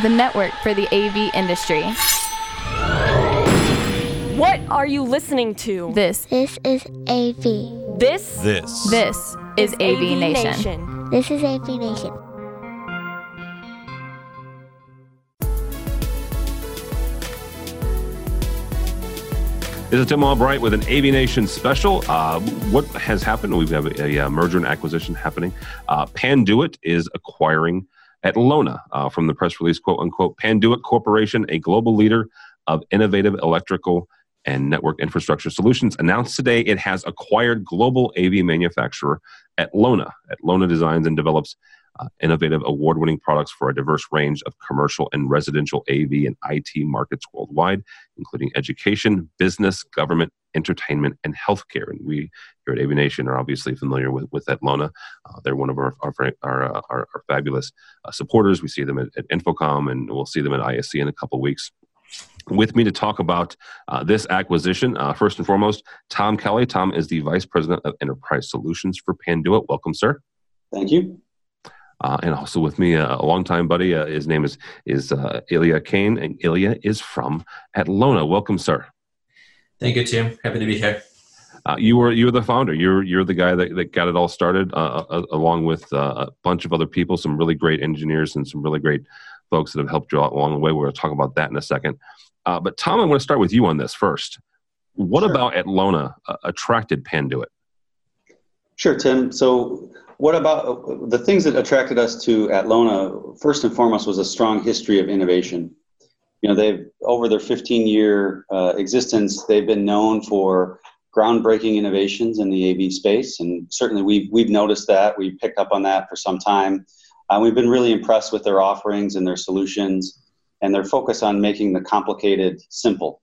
the network for the AV industry. What are you listening to? This This is AV. This This. this is AV, Nation. Nation. This is AV Nation. This is Tim Albright with an AV Nation special. Uh, what has happened? We have a, a, merger and acquisition happening. Uh, Panduit is acquiring Atlona uh, from the press release, quote unquote. Panduit Corporation, a global leader of innovative electrical and network infrastructure solutions, announced today it has acquired global AV manufacturer Atlona. At Lona designs and develops innovative award winning products for a diverse range of commercial and residential AV and IT markets worldwide, including education, business, government, entertainment, and healthcare. And we here at AV Nation are obviously familiar with, with Atlona. Uh, they're one of our, our, our, uh, our, our fabulous uh, supporters. We see them at, at, InfoComm and we'll see them at ISE in a couple weeks. With me to talk about uh, this acquisition, uh, first and foremost, Tom Kelly. Tom is the Vice President of Enterprise Solutions for Panduit. Welcome, sir. Thank you. Uh, and also with me, uh, a longtime buddy. Uh, his name is is uh, Ilya Khayn, and Ilya is from Atlona. Welcome, sir. Thank you, Tim. Happy to be here. Uh, you were you were the founder. You're you're the guy that, that got it all started, uh, along with a bunch of other people, some really great engineers and some really great folks that have helped you out along the way. We're going to talk about that in a second. but Tom, I want to start with you on this first. What sure. about Atlona attracted Panduit? Sure, Tim. So what about the things that attracted us to Atlona? First and foremost, was a strong history of innovation. You know, they've over their 15-year uh, existence, they've been known for groundbreaking innovations in the AV space, and certainly we've we've noticed that. We picked up on that for some time. Uh, we've been really impressed with their offerings and their solutions, and their focus on making the complicated simple.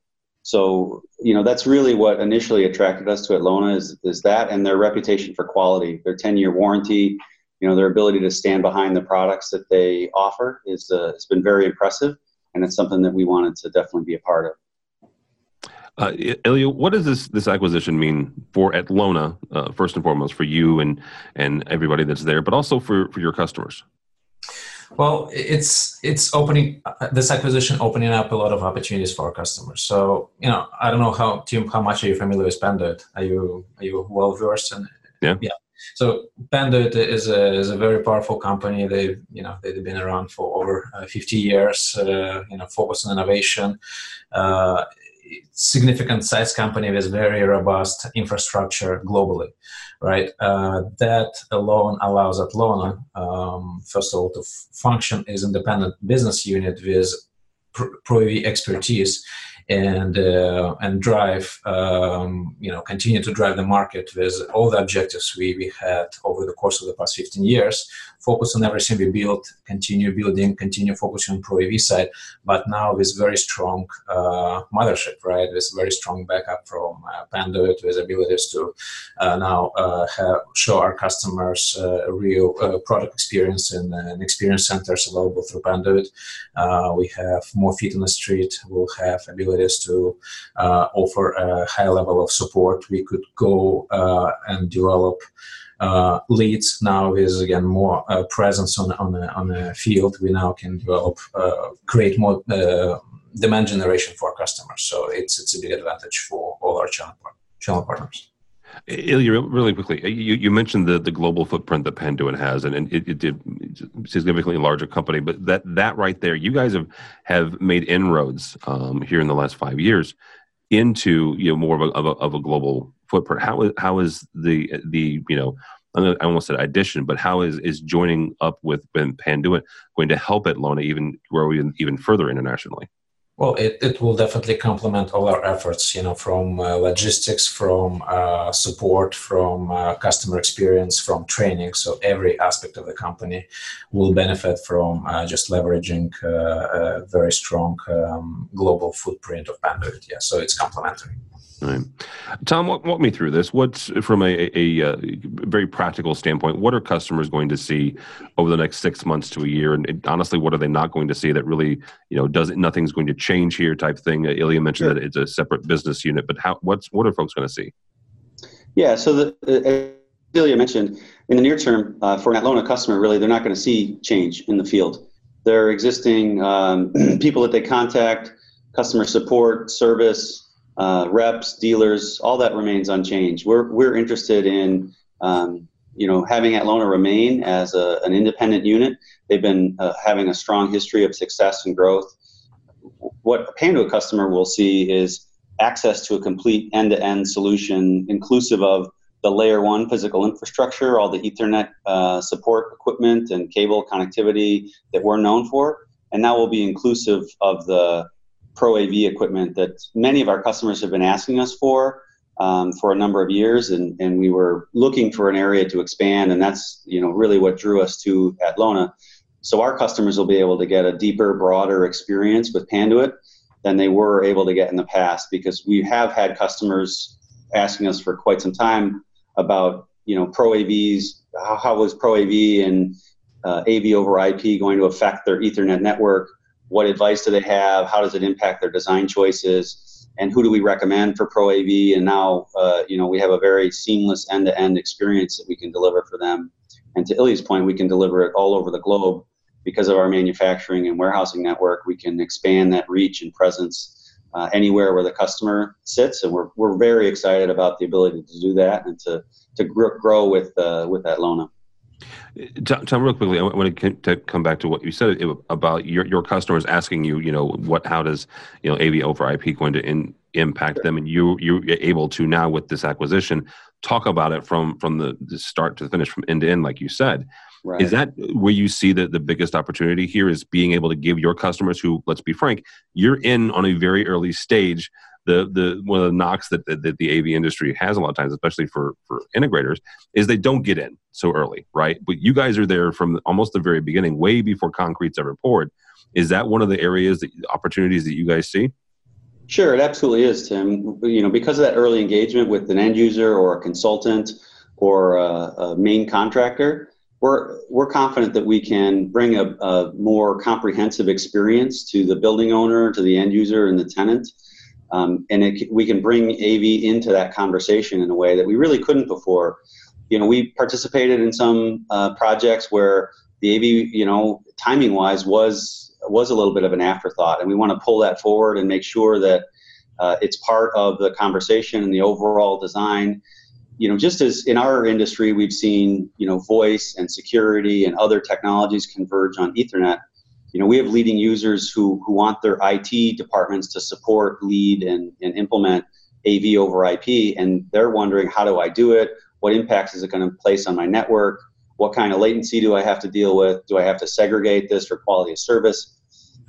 So, you know, that's really what initially attracted us to Atlona is, is that and their reputation for quality, their 10 year warranty, you know, their ability to stand behind the products that they offer is, uh, has been very impressive. And it's something that we wanted to definitely be a part of. Uh, Ilya, what does this this acquisition mean for Atlona, uh, first and foremost, for you and and everybody that's there, but also for, for your customers? Well, it's it's opening this acquisition opening up a lot of opportunities for our customers. So you know, I don't know how Tim, how much are you familiar with Panduit? Are you are you well versed in? Yeah. Yeah. So Panduit is a is a very powerful company. They've you know they've been around for over uh, 50 years. Uh, you know, focused on innovation. Uh, significant size company with very robust infrastructure globally, right? Uh, that alone allows Atlona, um, first of all, to f- function as independent business unit with pro expertise and uh, and drive um, you know continue to drive the market with all the objectives we, we had over the course of the past 15 years. Focus on everything we built continue building continue focusing on pro AV side but now with very strong uh, mothership right? With very strong backup from uh, Panduit with abilities to uh, now uh, have, show our customers uh, real uh, product experience and experience centers available through Panduit. We have more feet on the street. We'll have ability to uh, offer a high level of support. We could go uh, and develop uh, leads now with again more uh, presence on on a, on field. We now can develop uh, create more uh, demand generation for customers. So it's it's a big advantage for all our channel channel partners. Ilya, really quickly, uh, you, you mentioned the, the global footprint that Panduit has, and, and it, it did significantly larger company. But that that right there, you guys have have made inroads um, here in the last five years into you know more of a, of a, of a global footprint. How is how is the the you know I almost said addition, but how is is joining up with Panduit going to help Atlona even grow even, even further internationally? Well, it, it will definitely complement all our efforts, you know, from uh, logistics, from uh, support, from uh, customer experience, from training. So every aspect of the company will benefit from uh, just leveraging uh, a very strong um, global footprint of Panduit. Yeah, so it's complementary. Right. Tom, walk, walk me through this. What's from a, a, a, uh, very practical standpoint? What are customers going to see over the next six months to a year? And, and honestly, what are they not going to see that really, you know, does nothing's going to change here type thing? Uh, Ilya mentioned sure. that it's a separate business unit, but how? What's what are folks going to see? Yeah. So the uh, Ilya mentioned in the near term uh, for an Atlona customer, really, they're not going to see change in the field their existing um, people that they contact, customer support, service, uh, reps, dealers, all that remains unchanged. We're we're interested in um, you know having Atlona remain as a, an independent unit. They've been uh, having a strong history of success and growth. What a Panduit customer will see is access to a complete end-to-end solution, inclusive of the layer one physical infrastructure, all the Ethernet uh, support equipment and cable connectivity that we're known for, and that will be inclusive of the Pro AV equipment that many of our customers have been asking us for um, for a number of years, and, and we were looking for an area to expand, and that's you know really what drew us to Atlona. So our customers will be able to get a deeper, broader experience with Panduit than they were able to get in the past because we have had customers asking us for quite some time about you know Pro AVs, how, how was Pro AV and uh, AV over IP going to affect their Ethernet network? What advice do they have? How does it impact their design choices? And who do we recommend for pro av and now uh, you know we have a very seamless end-to-end experience that we can deliver for them. And to ilya's point we can deliver it all over the globe. Because of our manufacturing and warehousing network we can expand that reach and presence uh, anywhere where the customer sits. And we're, we're very excited about the ability to do that and to, to grow with uh, with Atlona Tom, real quickly, I want to come back to what you said about your, your customers asking you, you know, what, how does, you know, AV over IP going to in, impact them, and you you're able to now with this acquisition talk about it from from the, the start to the finish, from end to end, like you said. Right. Is that where you see that the biggest opportunity here is being able to give your customers, who, let's be frank, you're in on a very early stage the the one of the knocks that, that, that the AV industry has a lot of times, especially for for integrators, is they don't get in so early, right? But you guys are there from almost the very beginning, way before concrete's ever poured. Is that one of the areas that opportunities that you guys see? Sure, it absolutely is, Tim. You know, because of that early engagement with an end user or a consultant or a, a main contractor, we're we're confident that we can bring a, a, more comprehensive experience to the building owner, to the end user, and the tenant um, and it, we can bring AV into that conversation in a way that we really couldn't before. You know, we participated in some uh, projects where the AV, you know, timing wise was was a little bit of an afterthought, and we want to pull that forward and make sure that uh, it's part of the conversation and the overall design. You know, just as in our industry, we've seen you know voice and security and other technologies converge on Ethernet you know, we have leading users who, who want their IT departments to support, lead, and, and implement AV over IP, and they're wondering, how do I do it? What impacts is it going to place on my network? What kind of latency do I have to deal with? Do I have to segregate this for quality of service?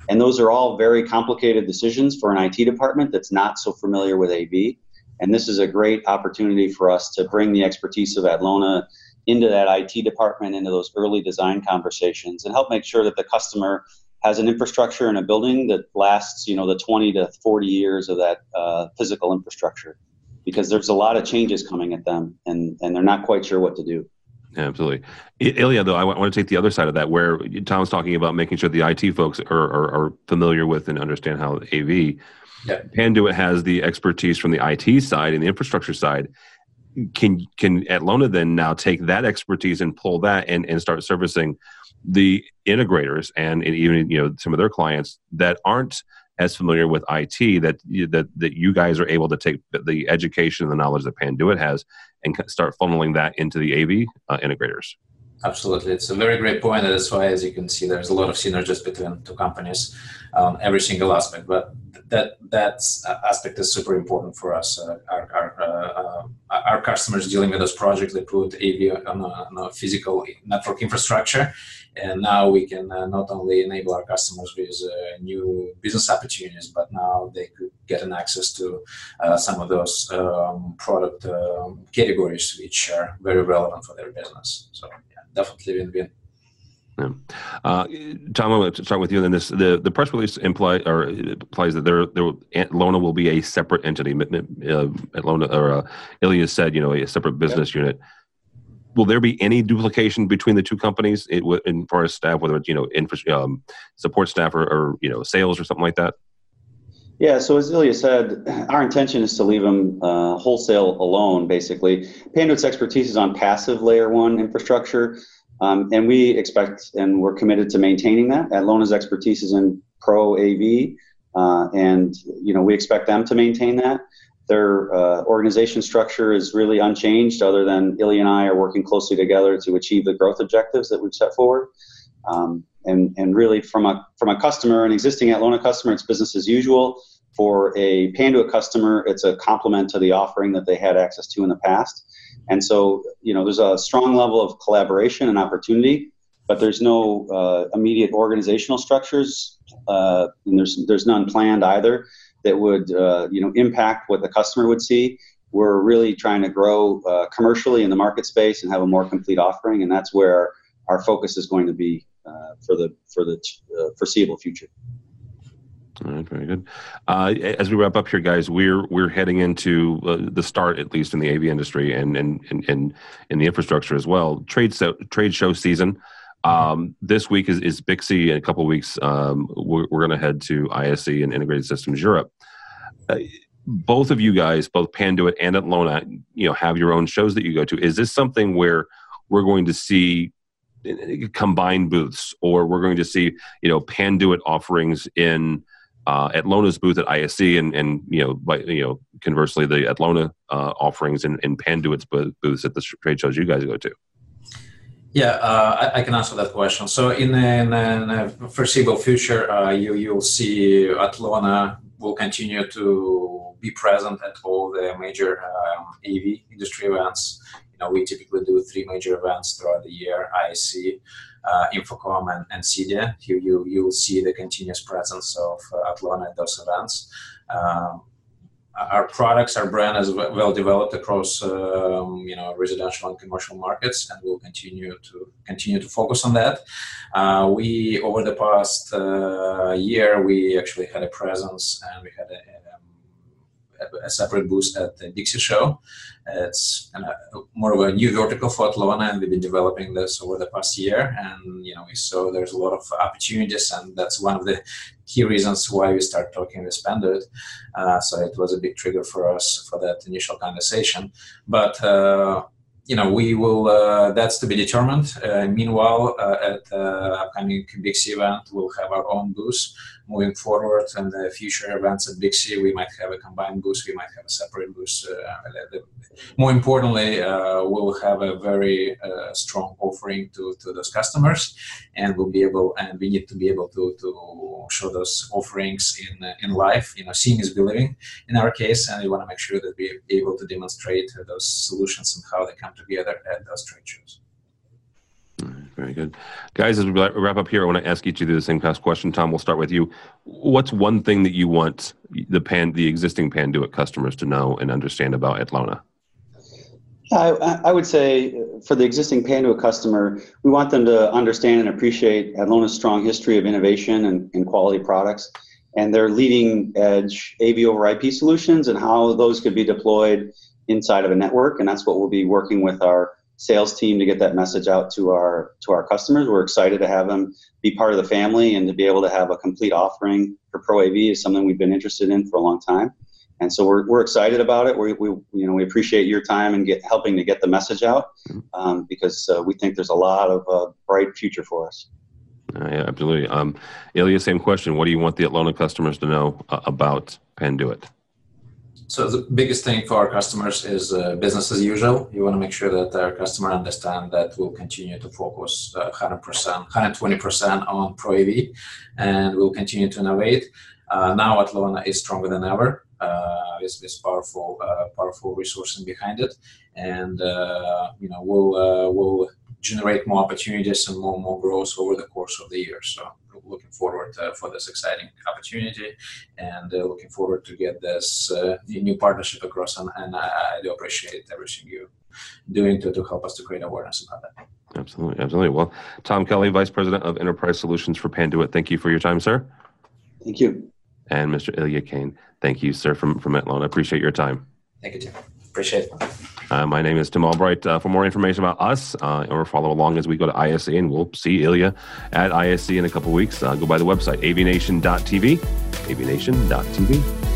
And those are all very complicated decisions for an IT department that's not so familiar with AV. And this is a great opportunity for us to bring the expertise of Atlona into that IT department, into those early design conversations, and help make sure that the customer has an infrastructure and a building that lasts, you know, the 20 to 40 years of that uh, physical infrastructure, because there's a lot of changes coming at them, and and they're not quite sure what to do. Yeah, absolutely. Ilya, though, I want to take the other side of that, where Tom's talking about making sure the IT folks are, are, are familiar with and understand how AV. Yeah. Panduit has the expertise from the IT side and the infrastructure side can can Atlona then now take that expertise and pull that and, and start servicing the integrators and, and even you know some of their clients that aren't as familiar with IT that that that you guys are able to take the education and the knowledge that Panduit has and start funneling that into the AV uh, integrators. Absolutely, it's a very great point. That's why, as you can see, there's a lot of synergies between two companies on um, every single aspect. But that that aspect is super important for us. Uh, our our, uh, uh, our customers dealing with those projects, they put AV on a, on a, physical network infrastructure, and now we can uh, not only enable our customers with uh, new business opportunities, but now they could get an access to uh, some of those um, product um, categories which are very relevant for their business. So yeah, definitely win-win. Yeah. Uh, Tom, I'm going to start with you. And then this, the, the press release imply or implies that there, there, Lona will be a separate entity. Uh, Lona or uh, Ilya said, you know, a separate business yep. unit. Will there be any duplication between the two companies it, in far as staff, whether it's you know infra, um, support staff or, or you know sales or something like that? Yeah, so as Ilya said, our intention is to leave them uh, wholesale alone, basically. Panduit's expertise is on passive layer one infrastructure, Um, and we expect and we're committed to maintaining that. Atlona's expertise is in pro AV, uh, and you know we expect them to maintain that. Their uh, organization structure is really unchanged, other than Ilya and I are working closely together to achieve the growth objectives that we've set forward. Um, and, and really, from a from a customer, an existing Atlona customer, it's business as usual. For a Panduit customer, it's a complement to the offering that they had access to in the past. And so, you know, there's a strong level of collaboration and opportunity, but there's no uh, immediate organizational structures, uh, and there's there's none planned either that would uh, you know impact what the customer would see. We're really trying to grow uh, commercially in the market space and have a more complete offering, and that's where our focus is going to be uh, for the for the uh, foreseeable future. All right, very good. Uh, as we wrap up here, guys, we're we're heading into uh, the start, at least in the AV industry and and and, and in the infrastructure as well. Trade so, trade show season. Um, this week is, is BICSI. In a couple weeks, um, we're, we're going to head to ISE and Integrated Systems Europe. Uh, both of you guys, both Panduit and Atlona, you know, have your own shows that you go to. Is this something where we're going to see uh, combined booths, or we're going to see, you know, Panduit offerings in uh, Atlona's booth at ISE, and and you know, by, you know, conversely, the Atlona uh, offerings in, in Panduit's booths at the trade shows you guys go to. Yeah, uh, I, I, can answer that question. So in the, foreseeable future, uh, you you'll see Atlona will continue to be present at all the major um, AV industry events. You know, we typically do three major events throughout the year: ISE, uh, InfoComm, and, and CEDIA. Here you you will see the continuous presence of uh, Atlona at those events. Um, our products, our brand is well developed across um, you know residential and commercial markets, and we'll continue to continue to focus on that. Uh, we over the past uh, year, we actually had a presence, and we had a, a, a separate booth at the BICSI show. It's kind of more of a new vertical for Atlona, and we've been developing this over the past year. And you know, we saw there's a lot of opportunities, and that's one of the key reasons why we start talking with Panduit. Uh, so it was a big trigger for us for that initial conversation. But uh, you know, we will. Uh, that's to be determined. Uh, meanwhile, uh, at the upcoming BICSI event, we'll have our own booth. Moving forward, and the future events at Big BICSI, we might have a combined booth. We might have a separate booth. Uh, more importantly, uh, we'll have a very strong offering to, to those customers, and we'll be able. And we need to be able to to show those offerings in in life. You know, seeing is believing in our case, and we want to make sure that we're able to demonstrate those solutions and how they come together at those trade shows. Very good. Guys, as we wrap up here, I want to ask each of you the same class question. Tom, we'll start with you. What's one thing that you want the pan, the existing Panduit customers to know and understand about Atlona? I, I would say uh, for the existing Panduit customer, we want them to understand and appreciate Atlona's strong history of innovation and, and quality products and their leading edge AV over IP solutions and how those could be deployed inside of a network. And that's what we'll be working with our sales team to get that message out to our to our customers. We're excited to have them be part of the family and to be able to have a complete offering for Pro AV is something we've been interested in for a long time. And so we're, we're excited about it. We, we you know we appreciate your time and get helping to get the message out mm-hmm. um, because uh, we think there's a lot of uh, bright future for us. Uh, yeah, absolutely. Um, Ilya, same question. What do you want the Atlona customers to know uh, about Panduit? So the biggest thing for our customers is uh, business as usual. You want to make sure that our customer understand that we'll continue to focus uh, 100%, 120% on Pro AV, and we'll continue to innovate. Uh, now Atlona is stronger than ever. Uh, with this powerful, uh, powerful resourcing behind it, and uh, you know we'll uh, we'll generate more opportunities and more more growth over the course of the year. So looking forward uh, for this exciting opportunity and uh, looking forward to get this uh, new partnership across. And, and I, I, do appreciate everything you doing to, to help us to create awareness about that. Absolutely, absolutely. Well, Tom Kelly, Vice President of Enterprise Solutions for Panduit, thank you for your time, sir. Thank you. And Mr. Ilya Khayn, thank you, sir, from from Atlona. Appreciate your time. Thank you, Tim. Appreciate it. Uh, my name is Tim Albright. Uh, for more information about us, uh, or follow along as we go to ISE, and we'll see Ilya at ISE in a couple weeks, uh, go by the website, avnation.tv, avnation.tv.